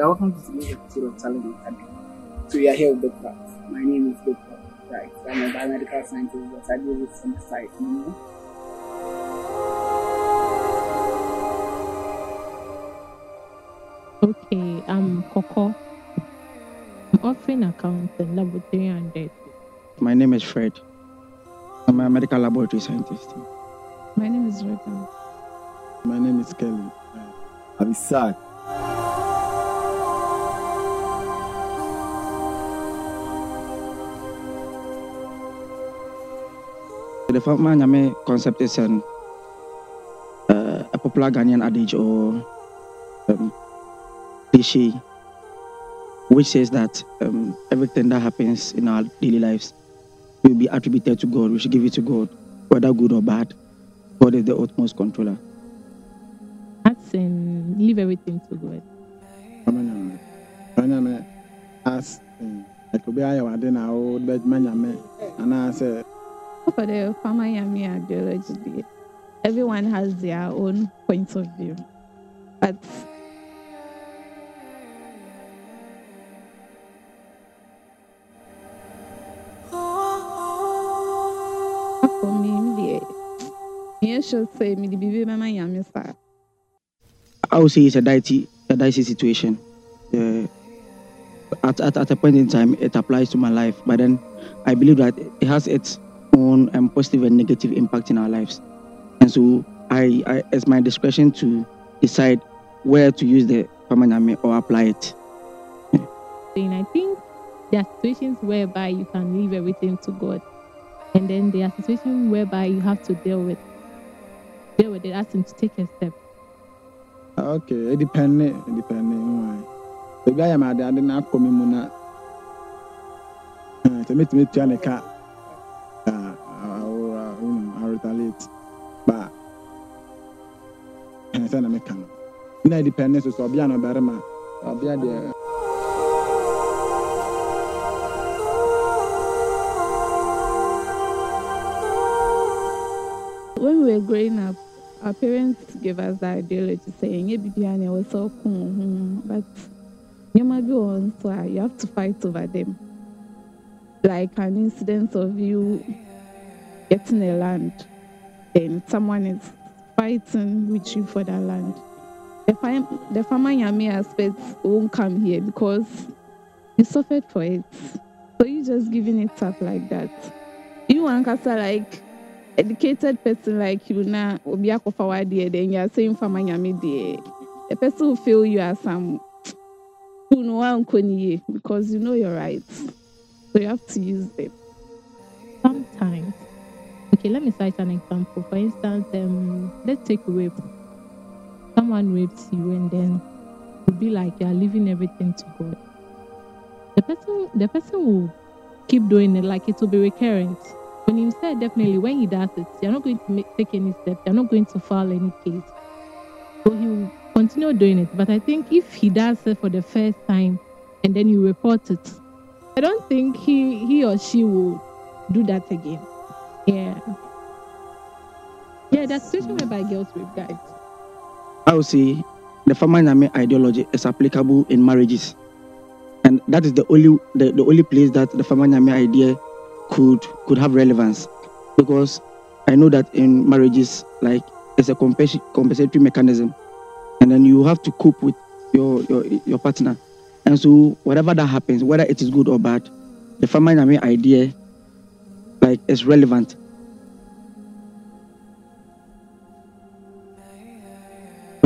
today, welcome to today's episode of Talent Academy. So we are here with Dr. My name is Dr. Right. I'm a biomedical scientist, but I deal with some side, you know. Okay, I'm Coco. I'm offering accountant, laboratory and debt. My name is Fred. I'm a medical laboratory scientist. My name is Rebecca. My name is Kelly. I'm sad. The Fama Nyame concept is an, uh, a popular Ghanaian adage or um, cliche, which says that um, everything that happens in our daily lives will be attributed to God. We should give it to God, whether good or bad. God is the utmost controller. That's in leave everything to God. Amanyame. Amanyame. As like obi ayɛ wade na wo bɛgyina nyame anaasɛ For the Fama Nyame ideology, everyone has their own point of view. But for me, yeah, should say me the baby mama yami sir. I would say it's a dicey, a dicey situation. Uh, at, at, at a point in time, it applies to my life, but then I believe that it has its own um, positive and negative impact in our lives. And so I, I it's my discretion to decide where to use the Pamaname or apply it. And I think there are situations whereby you can leave everything to God. And then there are situations whereby you have to deal with deal with it, ask him to take a step. okay edipɛnne edipɛnne nwa ebi ayɛ ma ade ade na akɔ mi mu na ɛɛ sɛ metumi tua ne ka meka no na edipɛnne so sɛ ɔbea ɔbɛrima ɔbea deɛ When we were growing up, our parents gave us the ideology saying, "Yeah, baby, and was so cool," hmm, but you have to fight over them. Like an incident of you getting a land, then someone is fighting with you for that land. The, fam- the Fama Nyame aspect won't come here because you suffered for it. So you just giving it up like that. You to like educated person like you now obi akɔfa wadeɛ then you are saying Fama Nyame deɛ the person will feel you as some who because you know your rights so you have to use them Sometimes. Okay, let me cite an example. For instance, um, let's take rape. Someone rapes you and then you'll be like you're leaving everything to God. The person the person will keep doing it like it will be recurrent. When he said definitely when he does it, you're not going to make, take any steps, you're not going to file any case. So he will continue doing it. But I think if he does it for the first time and then you report it, I don't think he he or she will do that again. Yeah. Yeah, that's situation whereby girls rape guys. I would say the Fama Nyame ideology is applicable in marriages. And that is the only the, the only place that the Fama Nyame idea could could have relevance. Because I know that in marriages, like it's a compensa- compensatory mechanism. And then you have to cope with your, your your partner. And so whatever that happens, whether it is good or bad, the Fama Nyame idea like is relevant.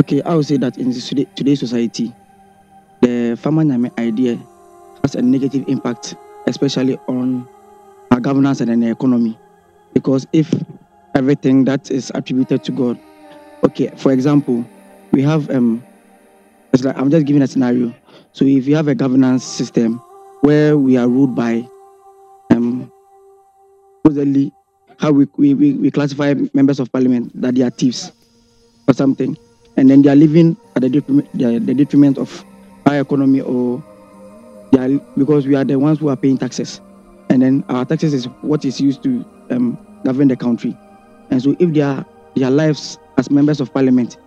Okay, I would say that in today's society, the Fama Nyame idea has a negative impact, especially on our governance and the economy. Because if everything that is attributed to God, okay, for example, we have um, it's like I'm just giving a scenario. So if you have a governance system where we are ruled by um, supposedly how we, we, we classify members of parliament that they are thieves or something, and then they are living at the detriment, the, the detriment of our economy or are, because we are the ones who are paying taxes, and then our taxes is what is used to um, govern the country, and so if their their lives as members of parliament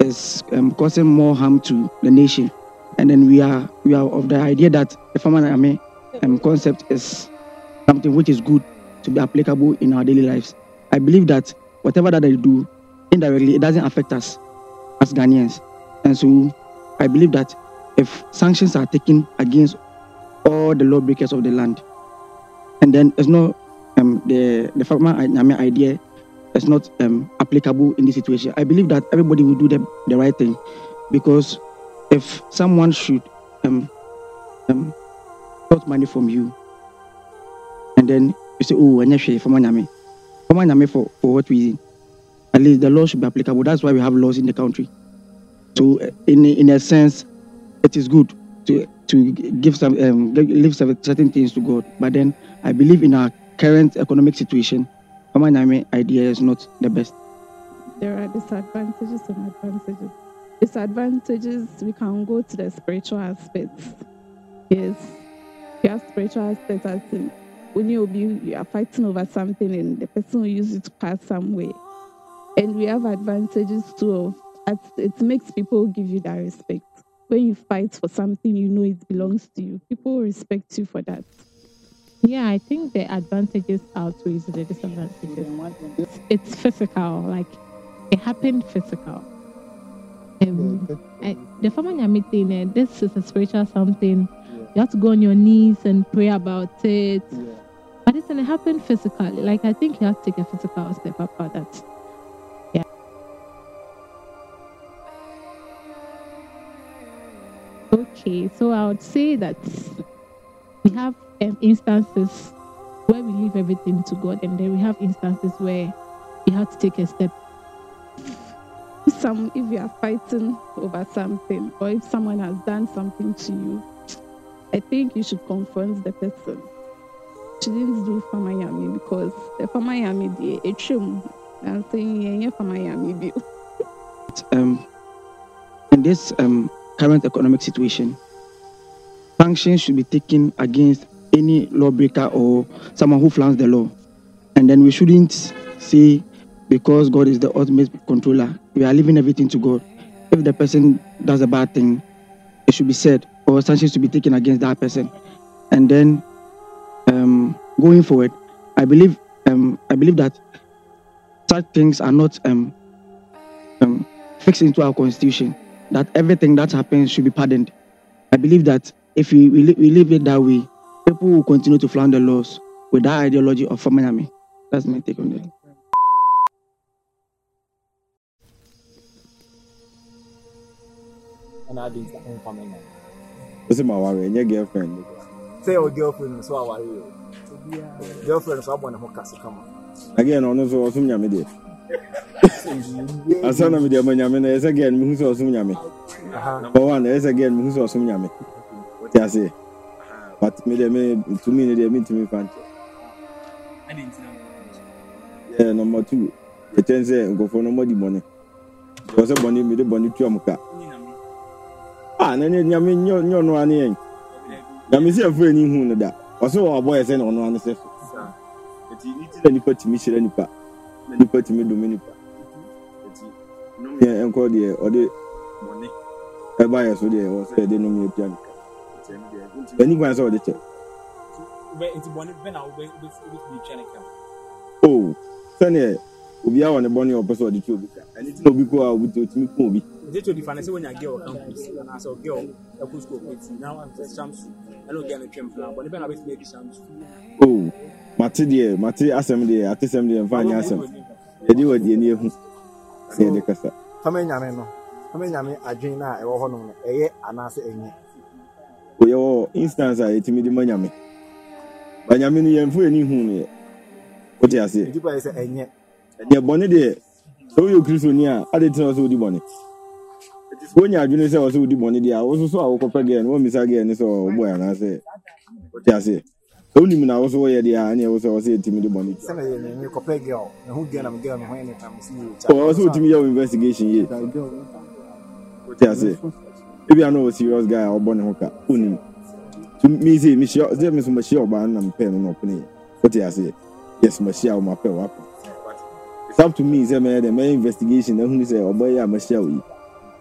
is um, causing more harm to the nation and then we are we are of the idea that the Fama Nyame um, concept is something which is good to be applicable in our daily lives. I believe that whatever that they do, indirectly, it doesn't affect us as Ghanaians. And so I believe that if sanctions are taken against all the lawbreakers of the land, and then it's not um, the the Nyame idea is not um, applicable in this situation. I believe that everybody will do the, the right thing because if someone should um, um, got money from you and then you say, oh, and for money, for money for, for what reason? At least the law should be applicable. That's why we have laws in the country. So, uh, in in a sense, it is good to to give some um, leave some certain things to God. But then, I believe in our current economic situation, Mama Nyame idea is not the best. There are disadvantages and advantages. Disadvantages, we can go to the spiritual aspects. Yes, you have spiritual aspects as in when you be you are fighting over something and the person will use it to pass somewhere. And we have advantages too it makes people give you that respect. When you fight for something you know it belongs to you, people respect you for that. Yeah, I think the advantages outweighs the disadvantages. It's, it's physical, like it happened physical. Um, I, the Fama Nyame thing, eh, this is a spiritual something. You have to go on your knees and pray about it. But it's gonna happen physically. Like I think you have to take a physical step about that. Okay, so I would say that we have um, instances where we leave everything to God, and then we have instances where we have to take a step. Some if you are fighting over something or if someone has done something to you, I think you should confront the person. She didn't do Fama Nyame because the Fama Nyame the trim and saying yeah Fama Nyame bill. um, in this um, current economic situation, sanctions should be taken against any lawbreaker or someone who flouts the law. And then we shouldn't say, because God is the ultimate controller, we are leaving everything to God. If the person does a bad thing, it should be said, or sanctions to be taken against that person. And then um, going forward, I believe um, I believe that such things are not um, um, fixed into our constitution. That everything that happens should be pardoned. I believe that if we, we, we leave it that way, people will continue to flout the laws with that ideology of Fama Nyame. That's my take on it. ɛna adi nsa nfa mi na. Ose ma ware nye girlfriend. sɛ o girlfriend nso aware yi o girlfriend nso abɔ ne ho kase kama. Again ɔno nso ɔsom nyame deɛ. Asa na mede ama nyame na ɛsɛ girl mehu sɛ ɔsom nyame. Ɛsɛ girl mehu sɛ ɔsom nyame. Wote ase. But me deɛ me tumi ne deɛ mentumi fa nkyɛ. Number two, yɛkyɛn sɛ nkurɔfoɔ no mmɔdi bɔne. Ɛwɔ sɛ bɔne mede bɔne tua mu ka. Na nyɛ nyame nyɛ ɔno ane yɛn. Nyame sɛ ɛfo ani hu no da. Ɔsɛ wɔ abɔ yɛ sɛ na ɔno ane sɛ. Nti ne ti na nipa tumi hyira nipa. Na nipa tumi dome nipa. Nti nom yɛ nkɔ deɛ ɔde bɔne ɛba yɛ so deɛ ɛwɔ sɛ yɛde nom yɛ tua no ka. Ani kwan sɛ ɔde kyɛ. nti bɔne bɛ na wobɛ wobɛtumi twɛ ne kam. Oh, sɛneɛ obiara wɔ ne bɔne a ɔpɛ sɛ ɔde tua obi ka. Ɛno nti na obi ko a obi otumi ko obi. nti tí o di fa ne sɛ wonya girl campus anaasɛ o girl ɛkó school pɛti na wa sɛ shamsu ɛna o girl no twɛm fila bɔne bɛ na wobɛtumi adi shamsu. Oh, mate deɛ mate asɛm deɛ ate sɛm deɛ mfa nyɛ asɛm. Yɛde wɔ deɛ ne ehu. Na yɛde kasa. fama nyame no fama nyame adwene no a ɛwɔ hɔ nom no ɛyɛ anaasɛ ɛnyɛ. yɛwɔ instance a yɛtumi de ma nyame ba nyame no yɛmfo yɛni hu no yɛ wote aseɛ nti pa yɛ sɛ ɛnyɛ. ɛdeɛ bɔne deɛ sɛ woyɛ kristoni a ade tena sɛ wodi bɔne sɛ wonya adwene sɛ wɔ sɛ wodi bɔne deɛ a wo so so a wokɔpɛ gɛ no wɔmmisa gɛ ne sɛ ɔbɔɛ anaasɛ wote aseɛ onim na woso wɔyɛ deɛ a ɛneɛ wo sɛ wɔ sɛ yɛtumi de bɔne tuwɔ sɛ wotumi yɛ wo investigation ye wote ase ebia na ɔwɔ serious guy a ɔbɔ ne ho ka onim mese mehyia sɛ meso ɔbaa no na mepɛ no na ɔpeneyɛ wote ase yes mahyia wo mapɛ wapa it's up to me sɛ mɛyɛ dɛ mɛyɛ investigation na hunu sɛ ɔbɔyɛ a mahyia wo yi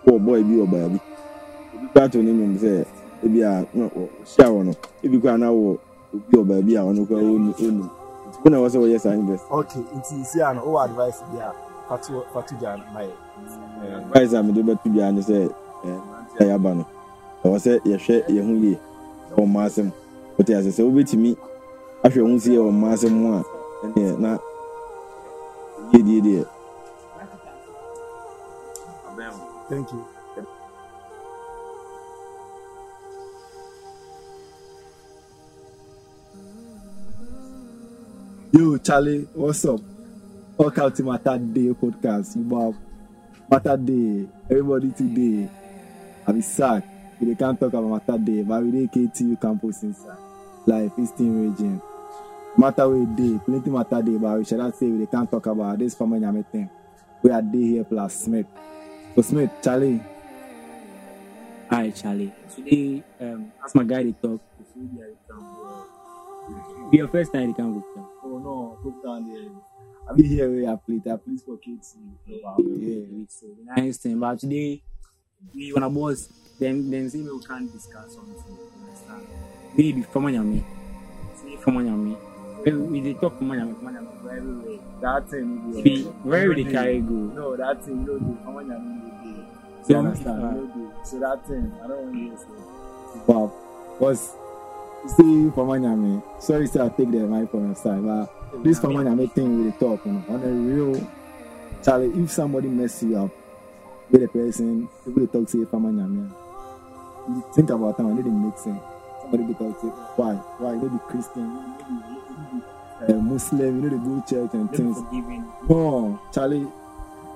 wɔ ɔbɔɛ bi. Ɔbaa bi obi kora to ne nwom sɛ ebia na ɔhyia wɔ no. Ebi kora na wɔ obi ọba bi a ɔno kora ɔni ɔni ko na wɔsɛ wɔyɛ saa invest. okay nti si ano ɔwɔ advice bi a fatu fatu gya ma yɛ. advice a mi de bɛtu gya ne sɛ ɛɛ mmeranteɛ a yaba no ɛwɔ sɛ yɛhwɛ yɛn ho yie sɛ wɔn mmaa asɛm wɔte asɛ sɛ wobɛtumi ahwɛ ho si yɛ wɔn mmaa asɛm ho a ɛneɛ na yie die deɛ. thank you. Yo, Charlie, what's up? Welcome to Matter Day podcast. You know, Matter Day. Everybody today. I be sack. We can't talk about Matter Day, but we dey KTU campus inside. Life is still raging. Matter we day, plenty matter day, but we should not say we can't talk about this family nyame thing. We are day here plus Smith. So Smith, Charlie, Hi, Charlie. Today, um, as my guy they talk, it's really a return. Be your first time they come with them. Oh no, put down there. I be here where I play. I play for kids. Wow. Yeah, so nice thing. But today, we wanna boss. Then, then say we can't discuss something. you Understand? Baby, come on, me. Say, come on, me. We, we they talk come on, come on, for everywhere. That thing. no Be where we they carry go. No, that thing no do. Come on, you do. So, You No. So that thing, I don't want to hear. Wow. Was see for my nyame. Sorry, sir. I take the mic from your side, but this for my nyame thing we dey talk you know, on a real. Charlie, if somebody mess you up, with the person, people talk say for my nyame. You think about time, it didn't make sense. Somebody be talk say why, why? You know be Christian, you know be uh, Muslim, you know they go church and Them things. No, Charlie,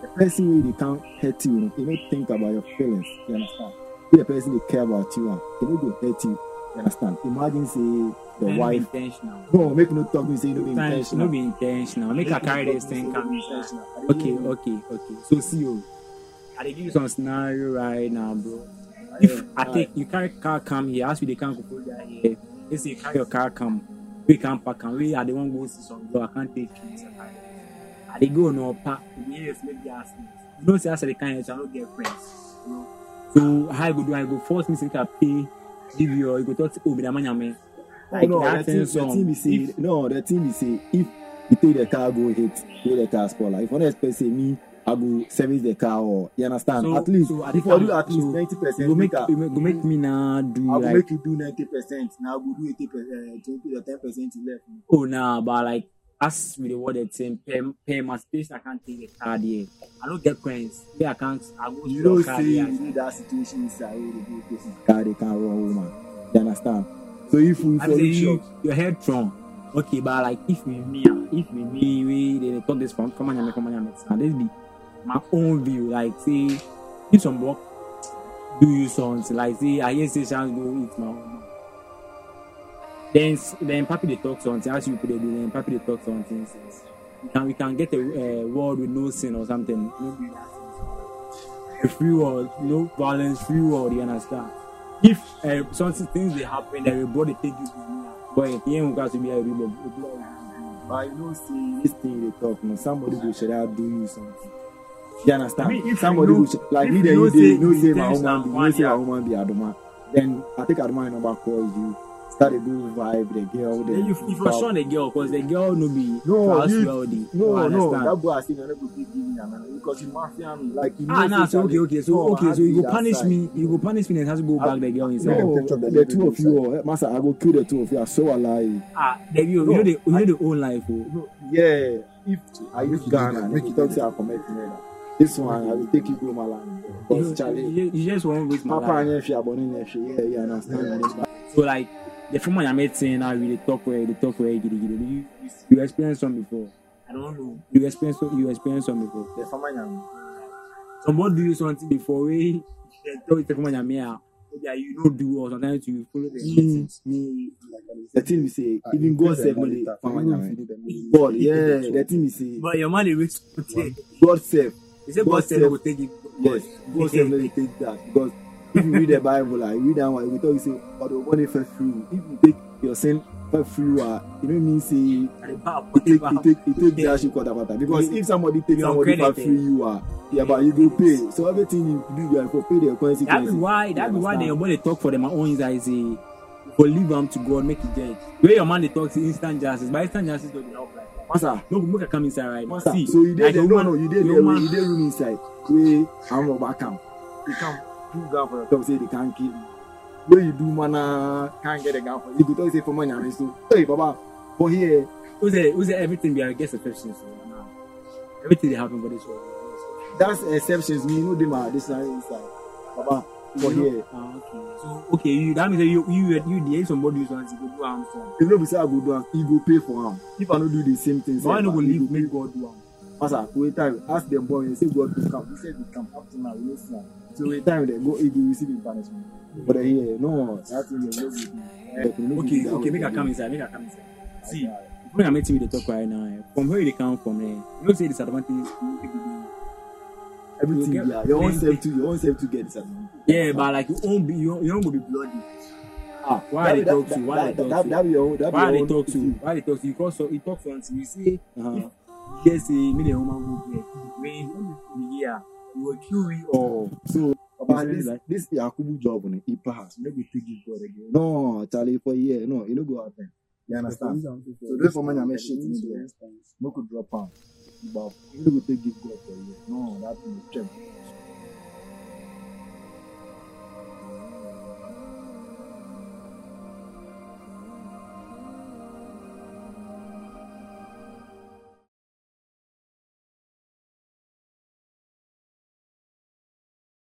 the person wey dey can hurt you, you know, they no think about your feelings. You understand? If the person dey care about you, ah, they no go hurt you. You understand? Imagine say the Then wife. Intentional. No, make no talk me say no be intentional. no be intentional. Make a carry this thing. Okay, okay, okay. So see you. I give you some scenario right now, bro. If I take you carry car come here, as we dey come go here. Let's say carry your car come, we can park and we I dey wan go see some bro. I can't take you. I dey go no park. Yes, the ask me. You know say as I dey come here, so I no get friends. So how I go do? I go force me make pay, give you go talk to oh be the man man. No, Like no, that thing the be song. say, no, the thing be say, if you take the car go hit, take the car spoil. Like, if one expect say me, I go service the car or you understand? So- at least so at if I do at least so ninety You percent, go make go make me now do I like make you do ninety percent. Now I will do eighty percent, twenty or ten percent left. Oh nah, but like as with the word saying, pay, pay my space, I can't take the card here. I don't get friends. Yeah, I can't. I go You know, the say card you here. see that situation is a really good person. Car they can run woman. You understand? So if we saying you, you, your head strong. Okay, but like if we me, if we me, we they talk this from come on, come on. And this be my own view. Like say, if some work, do you something. Like say, I hear say chance go eat my own. Then then papi they talk something. As you put it, then papi they talk something. We can we can get a uh, world with no sin or something. A free world, no violence, free world. You understand? if uh, something things they happen, everybody take you. But he ain't got to be a real but you know, see this thing they talk. No, somebody will should have do you something. You understand? I mean, if somebody you know- should, like me. you Then know you say say, no you say my woman no say my woman be Adoma. Then I think Adoma number calls you. Start a good vibe. The girl. Then you, if you're showing the girl, because the girl no be No, class you- wealthy. No, You no, understand? that boy I still never go give me a man because you mafia me. Like you Ah, know, nah, so okay, okay, so No, okay, so you go punish side. me, you go punish me and has to go back the girl inside. No, the two of you, oh, Master, I go kill the two of you. I so alive. Ah, the you, you know the you know the own life, oh. No, yeah, if I use Ghana, make you talk say I commit murder. This one, I will take you go my land. You, you, you just want to waste my life. and if you are born in there, yeah, you understand. So like the former I met saying now we dey talk where they talk where. You you experienced some before. I don't know. You experienced some- you experienced some before. The farmer yam. Somebody do you something before we tell the former Maybe you don't do or sometimes you follow the Me, me, the thing we say, even God said the farmer yam. God, yeah, the thing we say, But your is rich. God said, He said God said no go take it. yes, God said no, they take that because if you read the Bible, like read that one, it will tell you say, but the one if free. If you take your sin for free, uh, you know mean say the it take it take it take you quarter quarter because if somebody take somebody credited. free, you are yeah, but you go pay. So everything you do, you to pay the That consequences. be why. That You be why they your body talk for them own inside say, for leave them to God, make it judge. Where your man they talk to instant justice, but instant justice don't help like that. Master, No, make a come inside right now. See, so you did like the, a no, woman- no, you did the man- you did room inside. We I'm about. You come do for yourself, say they can't kill you. Where you do mana can't get a for you. You could always say for money, I mean, so hey, Baba, for here, who's it? Who's it? Everything be against exceptions. So, now, everything they happen for this world. that's exceptions. Me, no, them are this line inside. Baba, for You know? here. Ah, okay. So okay, you that means you you you, you the somebody who's want to go do harm for. If no be say I go do am, he go pay for am. If I no do the same thing, Why no go leave make God do harm? Master, wait time, ask them boy, they say God will come. He said he come up to now, we no see am. So time, they go, he go receive his punishment. But uh, here, no, that thing they good Okay, okay, make a come inside, make a come inside. See, when I'm meeting with the talk right now, eh, from where they come from, eh, you know say disadvantage. Everything, You yeah, your own self to your own self to get this. Yeah, but like you won't be, you don't, you don't go be bloody. Ah, Why they talk to? Why that, they talk to? be Why they talk to? issue. Why they talk to? Because so he talk to until you say, Uh-huh. Yes, say me the woman who play. When hear, you will kill me or So, Yes, this, like- this Yakubu job on it, he pass. No go take it God again. No, Charlie, for year, no, you no go happen. You understand? So, for money, I make shit in there. No could drop out. But you no go take God for year. No, that will check.